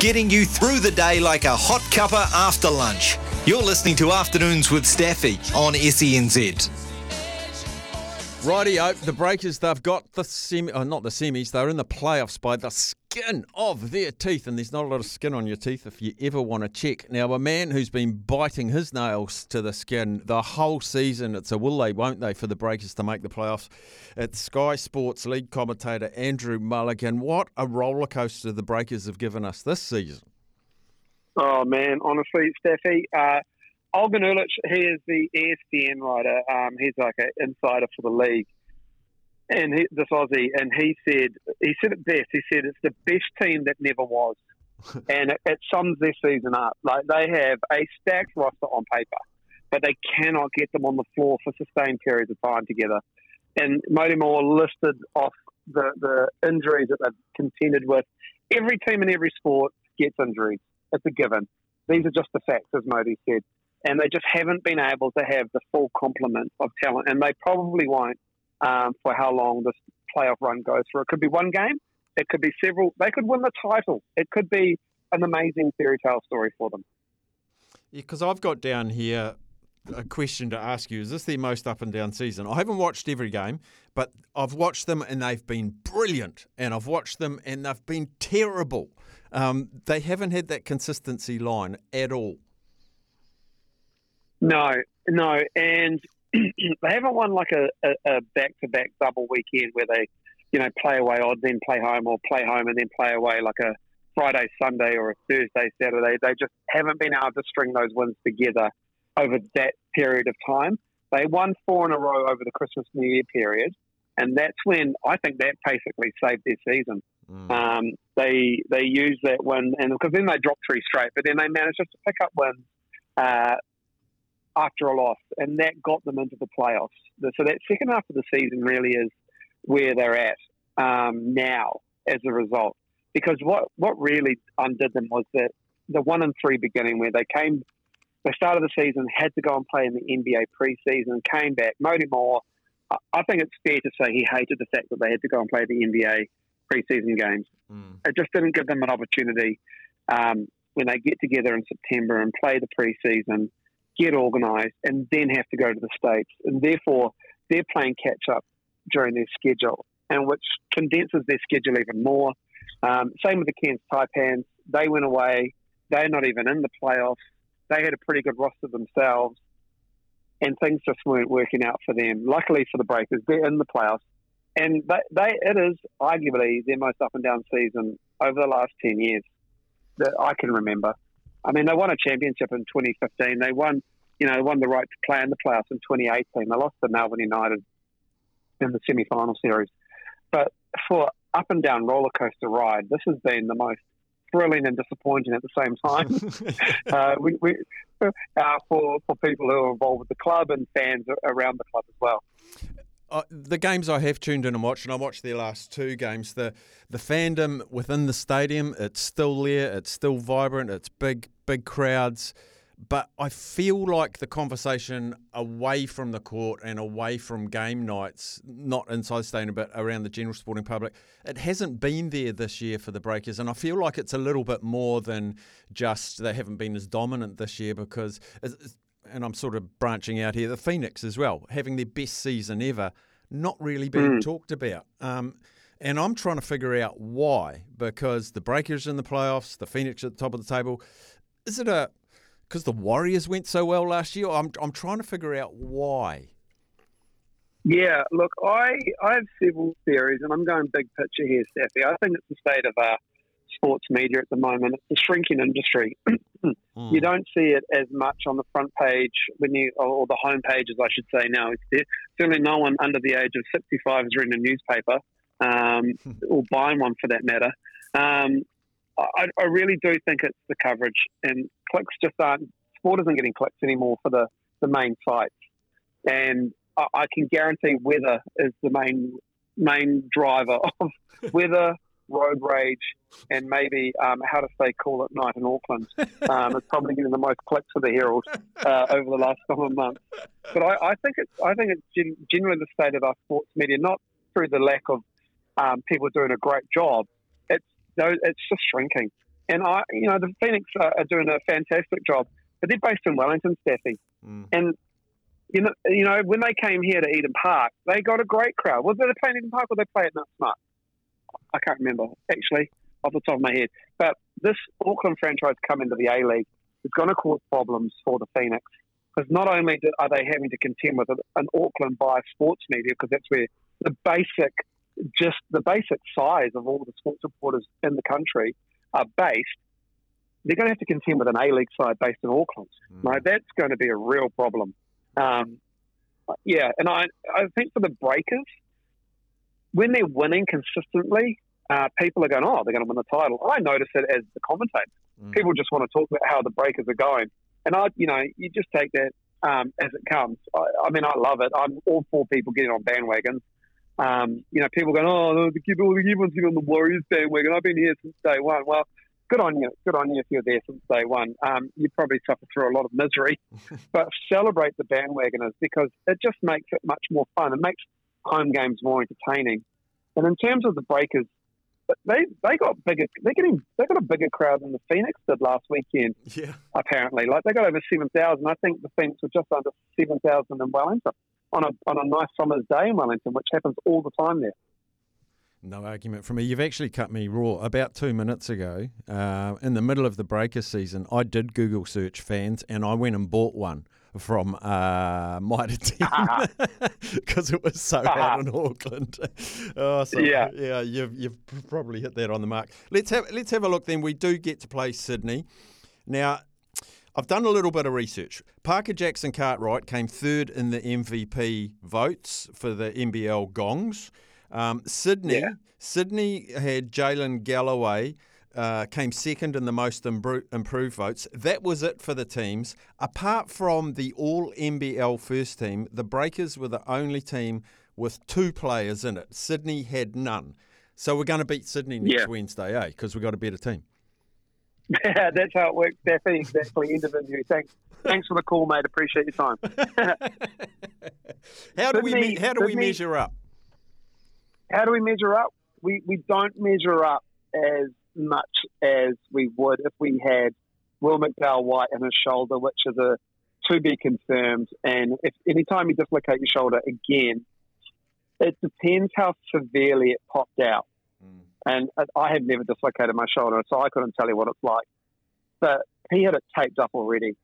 getting you through the day like a hot cuppa after lunch. You're listening to Afternoons with Staffy on SENZ. Righty, the Breakers, they've got the semi, oh, not the semis, they're in the playoffs by the skin of their teeth, and there's not a lot of skin on your teeth if you ever want to check. Now, a man who's been biting his nails to the skin the whole season, it's a will they, won't they, for the Breakers to make the playoffs. It's Sky Sports League commentator Andrew Mulligan. What a roller coaster the Breakers have given us this season. Oh, man, honestly, Steffi, uh, Uluc, he is the ESPN writer. Um, he's like an insider for the league, and he, this Aussie, and he said he said it best. He said it's the best team that never was, and it, it sums their season up. Like they have a stacked roster on paper, but they cannot get them on the floor for sustained periods of time together. And Mody Maor listed off the, the injuries that they've contended with. Every team in every sport gets injuries. It's a given. These are just the facts, as Mody said and they just haven't been able to have the full complement of talent, and they probably won't um, for how long this playoff run goes for. It could be one game, it could be several. They could win the title. It could be an amazing fairy tale story for them. Yeah, because I've got down here a question to ask you. Is this their most up and down season? I haven't watched every game, but I've watched them and they've been brilliant. And I've watched them and they've been terrible. Um, they haven't had that consistency line at all. No, no, and they haven't won like a, a, back-to-back double weekend where they, you know, play away odd, then play home, or play home and then play away like a Friday, Sunday, or a Thursday, Saturday. They just haven't been able to string those wins together over that period of time. They won four in a row over the Christmas New Year period, and that's when I think that basically saved their season. Mm. Um, they they used that win, and because then they dropped three straight, but then they managed just to pick up wins uh, after a loss, and that got them into the playoffs. So that second half of the season really is where they're at um, now as a result. Because what, what really undid them was that the one and three beginning where they came, they started the season, had to go and play in the NBA preseason, came back. Mody Maor, I think it's fair to say he hated the fact that they had to go and play the NBA preseason games. Mm. It just didn't give them an opportunity um, when they get together in September and play the preseason get organised, and then have to go to the States. And therefore, they're playing catch up during their schedule, and which condenses their schedule even more. Um, same with the Cairns Taipans. They went away. They're not even in the playoffs. They had a pretty good roster themselves, and things just weren't working out for them. Luckily for the Breakers, they're in the playoffs, and they, they it is arguably their most up and down season over the last ten years that I can remember. I mean, they won a championship in 2015. They won, you know, won the right to play in the playoffs in 2018. They lost to Melbourne United in the semi-final series. But for up and down roller coaster ride, this has been the most thrilling and disappointing at the same time. uh, we, we, uh, for for people who are involved with the club and fans around the club as well. The games I have tuned in and watched, and I watched their last two games. The the fandom within the stadium, it's still there. It's still vibrant. It's big, big crowds. But I feel like the conversation away from the court and away from game nights, not inside the stadium, but around the general sporting public, it hasn't been there this year for the Breakers. And I feel like it's a little bit more than just they haven't been as dominant this year because and I'm sort of branching out here, the Phoenix as well, having their best season ever, not really being mm. talked about. Um, and I'm trying to figure out why, because the Breakers in the playoffs, the Phoenix at the top of the table. Is it a because the Warriors went so well last year? I'm I'm trying to figure out why. Yeah, look, I I have several theories, and I'm going big picture here, Steffi. I think it's the state of uh, sports media at the moment. It's a shrinking industry. mm. You don't see it as much on the front page when you, or the home pages, I should say. Now, certainly no one under the age of 65 is reading a newspaper um, or buying one for that matter. Um, I, I, really do think it's the coverage, and clicks just aren't. Sport isn't getting clicks anymore for the, the main sites, and I, I can guarantee weather is the main main driver of weather road rage, and maybe um, how to stay cool at night in Auckland. Um, it's probably getting the most clicks for the Herald uh, over the last couple of months. But I, I think it's I think it's gen- genuinely the state of our sports media, not through the lack of um, people doing a great job. It's no, it's just shrinking. And I, you know, the Phoenix are, are doing a fantastic job, but they're based in Wellington, Steffi. Mm. And you know, you know, when they came here to Eden Park, they got a great crowd. Was it they play in Eden Park or they play at Mount Smart? I can't remember actually off the top of my head. But this Auckland franchise come into the A League is going to cause problems for the Phoenix because not only are they having to contend with an Auckland biased sports media because that's where the basic, just the basic size of all the sports reporters in the country are based. They're going to have to contend with an A League side based in Auckland. Mm. Right, that's going to be a real problem. Um, yeah, and I I think for the Breakers, when they're winning consistently, uh, people are going, oh, they're going to win the title. I notice it as the commentator. Mm. People just want to talk about how the Breakers are going, and I, you know, you just take that um, as it comes. I, I mean, I love it. I'm all for people getting on bandwagons. Um, you know, people going, oh, everyone's getting on the Warriors bandwagon. I've been here since day one. Well, good on you. Good on you if you're there since day one. Um, you probably suffer through a lot of misery, but celebrate the bandwagoners because it just makes it much more fun. It makes home games more entertaining. And in terms of the Breakers, they they got bigger. They're getting they got a bigger crowd than the Phoenix did last weekend. Yeah. Apparently, like they got over seven thousand. I think the Phoenix were just under seven thousand in Wellington on a on a nice summer's day in Wellington, which happens all the time there. No argument from me. You've actually cut me raw. About two minutes ago, uh, in the middle of the Breaker season, I did Google search fans and I went and bought one from uh, Mitre 10 because it was so out in Auckland. oh, so, Yeah. yeah, you've, you've probably hit that on the mark. Let's have let's have a look. Then we do get to play Sydney. Now, I've done a little bit of research. Parker Jackson Cartwright came third in the MVP votes for the NBL Gongs. Um, Sydney, Yeah. Sydney had Jalen Galloway. Uh, came second in the most imbru- improved votes. That was it for the teams. Apart from the All NBL first team, the Breakers were the only team with two players in it. Sydney had none. So we're going to beat Sydney next Yeah. Wednesday, eh? Because we've got a better team. Yeah, that's how it works, Steffi. Exactly. End of interview. Thanks. Thanks for the call, mate. Appreciate your time. how do we Sydney- me- how do we measure up? How do we measure up? We we don't measure up as much as we would if we had Will McDowell White in his shoulder, which is a to be confirmed. And if anytime you dislocate your shoulder again, it depends how severely it popped out. Mm. And I- had never dislocated my shoulder, so I couldn't tell you what it's like. But he had it taped up already,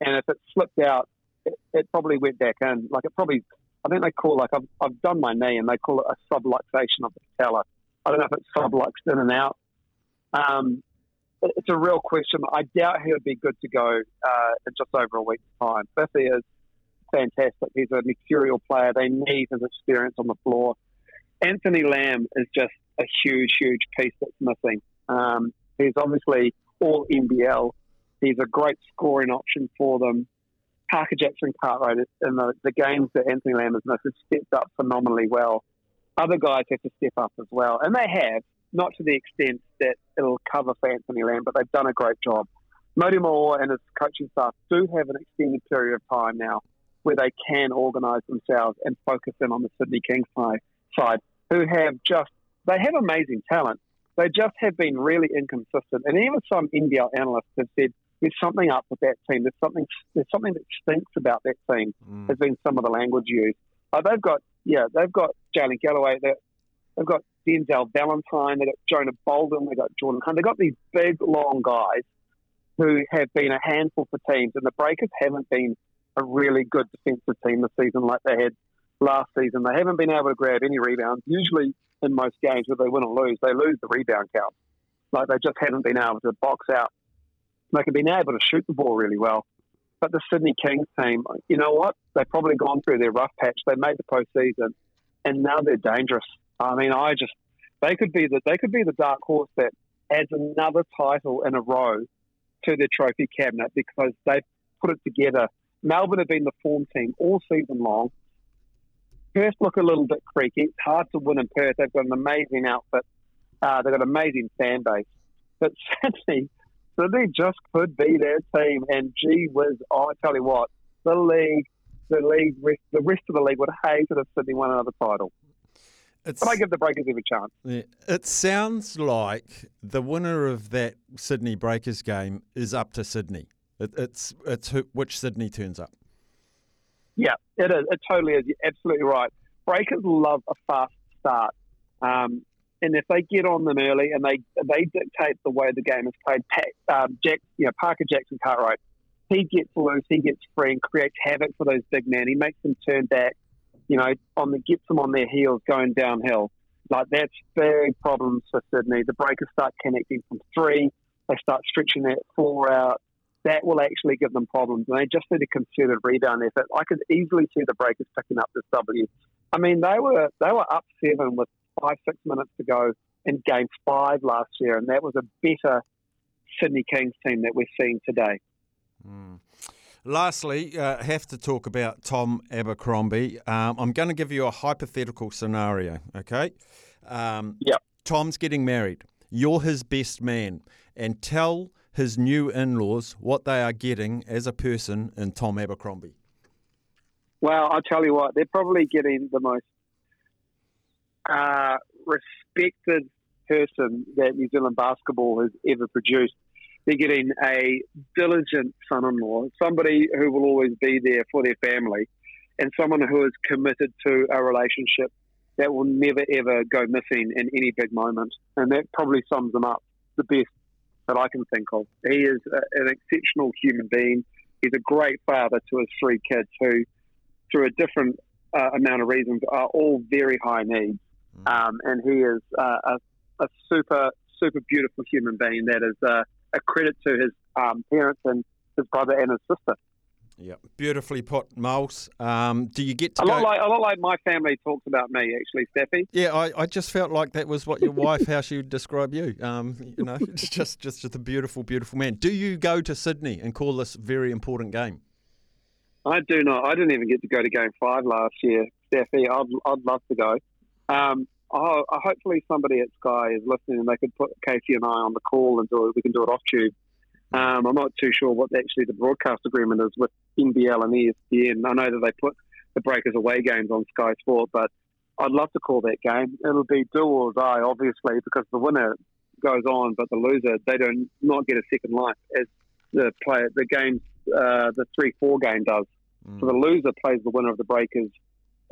and if it slipped out, it, it probably went back in. Like it probably, I think they call like I've, I've done my knee, and they call it a subluxation of the patella. I don't know if it's subluxed in and out. Um, it's a real question. I doubt he would be good to go uh, in just over a week's time. Biffy is fantastic. He's a mercurial player. They need his experience on the floor. Anthony Lamb is just a huge, huge piece that's missing. Um, he's obviously all NBL. He's a great scoring option for them. Parker Jackson Cartwright in the, the games that Anthony Lamb has missed has stepped up phenomenally well. Other guys have to step up as well, and they have, not to the extent that it'll cover for Anthony Lamb, but they've done a great job. Mody Maor and his coaching staff do have an extended period of time now where they can organise themselves and focus in on the Sydney Kings side, side, who have just they have amazing talent. They just have been really inconsistent, and even some NBL analysts have said there's something up with that team. There's something there's something that stinks about that team. Mm. Has been some of the language used. Uh, they've got yeah, they've got Jalen Galloway. They've got Denzel Valentine. They've got Jonah Bolden. They've got Jordan Hunt. They've got these big long guys who have been a handful for teams, and the Breakers haven't been a really good defensive team this season like they had last season. They haven't been able to grab any rebounds. Usually, in most games, where they win or lose, they lose the rebound count. Like they just haven't been able to box out. They have been able to shoot the ball really well. But the Sydney Kings team, you know what? They've probably gone through their rough patch. They made the postseason, and now they're dangerous. I mean, I just they could be the they could be the dark horse that adds another title in a row to their trophy cabinet because they've put it together. Melbourne have been the form team all season long. Perth look a little bit creaky. It's hard to win in Perth. They've got an amazing outfit. Uh, they've got an amazing fan base. But Sydney, Sydney just could be their team. And gee whiz, oh, I tell you what, the league, the league, the rest of the league would hate it if Sydney won another title. It's, but I give the Breakers every chance. yeah, it sounds like the winner of that Sydney Breakers game is up to Sydney. It, it's it's who, which Sydney turns up. Yeah, it is. It totally is. You're absolutely right. Breakers love a fast start. Um, and if they get on them early and they they dictate the way the game is played, um, Jack, you know, Parker Jackson Cartwright, he gets loose, he gets free and creates havoc for those big men. He makes them turn back, you know, on the them on their heels going downhill. Like that's big problems for Sydney. The breakers start connecting from three, they start stretching that four out. That will actually give them problems, and they just need a concerted rebound effort. I could easily see the breakers picking up this W. I mean, they were they were up seven with five six minutes to go in game five last year, and that was a better Sydney Kings team that we're seeing today. Mm. Lastly, uh, have to talk about Tom Abercrombie. Um, I'm going to give you a hypothetical scenario, okay? Um, yep. Tom's getting married. You're his best man, and tell his new in-laws what they are getting as a person in Tom Abercrombie. Well, I'll tell you what, they're probably getting the most uh, respected person that New Zealand basketball has ever produced. They're getting a diligent son in law, somebody who will always be there for their family, and someone who is committed to a relationship that will never ever go missing in any big moment. And that probably sums them up the best that I can think of. He is a, an exceptional human being. He's a great father to his three kids who, through a different uh, amount of reasons, are all very high needs. Um, and he is uh, a, a, super, super beautiful human being that is uh, a credit to his um, parents and his brother and his sister. Yeah, beautifully put, Miles. Um, do you get to a go... lot like a lot like my family talks about me, actually, Steffi. Yeah, I, I just felt like that was what your wife, how she would describe you. Um, you know, it's just just just a beautiful, beautiful man. Do you go to Sydney and call this very important game? I do not. I didn't even get to go to Game Five last year, Steffi. I'd I'd love to go. Um, I, hopefully somebody at Sky is listening and they could put Casey and I on the call and do it. We can do it off tube. Um, I'm not too sure what actually the broadcast agreement is with NBL and ESPN. I know that they put the Breakers away games on Sky Sport, but I'd love to call that game. It'll be do or die, obviously, because the winner goes on, but the loser they do not get a second life as the player the game uh, the three four game does. Mm. So the loser plays the winner of the Breakers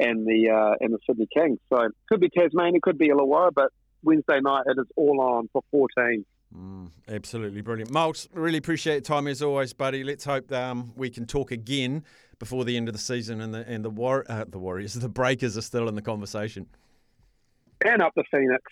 and the uh, and the Sydney Kings. So it could be Tasmania, it could be Illawarra, but Wednesday night it is all on for 14. Mm, absolutely brilliant. Maltz, really appreciate your time as always, buddy. Let's hope um, we can talk again before the end of the season and the and the war uh, the Warriors, the Breakers are still in the conversation. And up the Phoenix.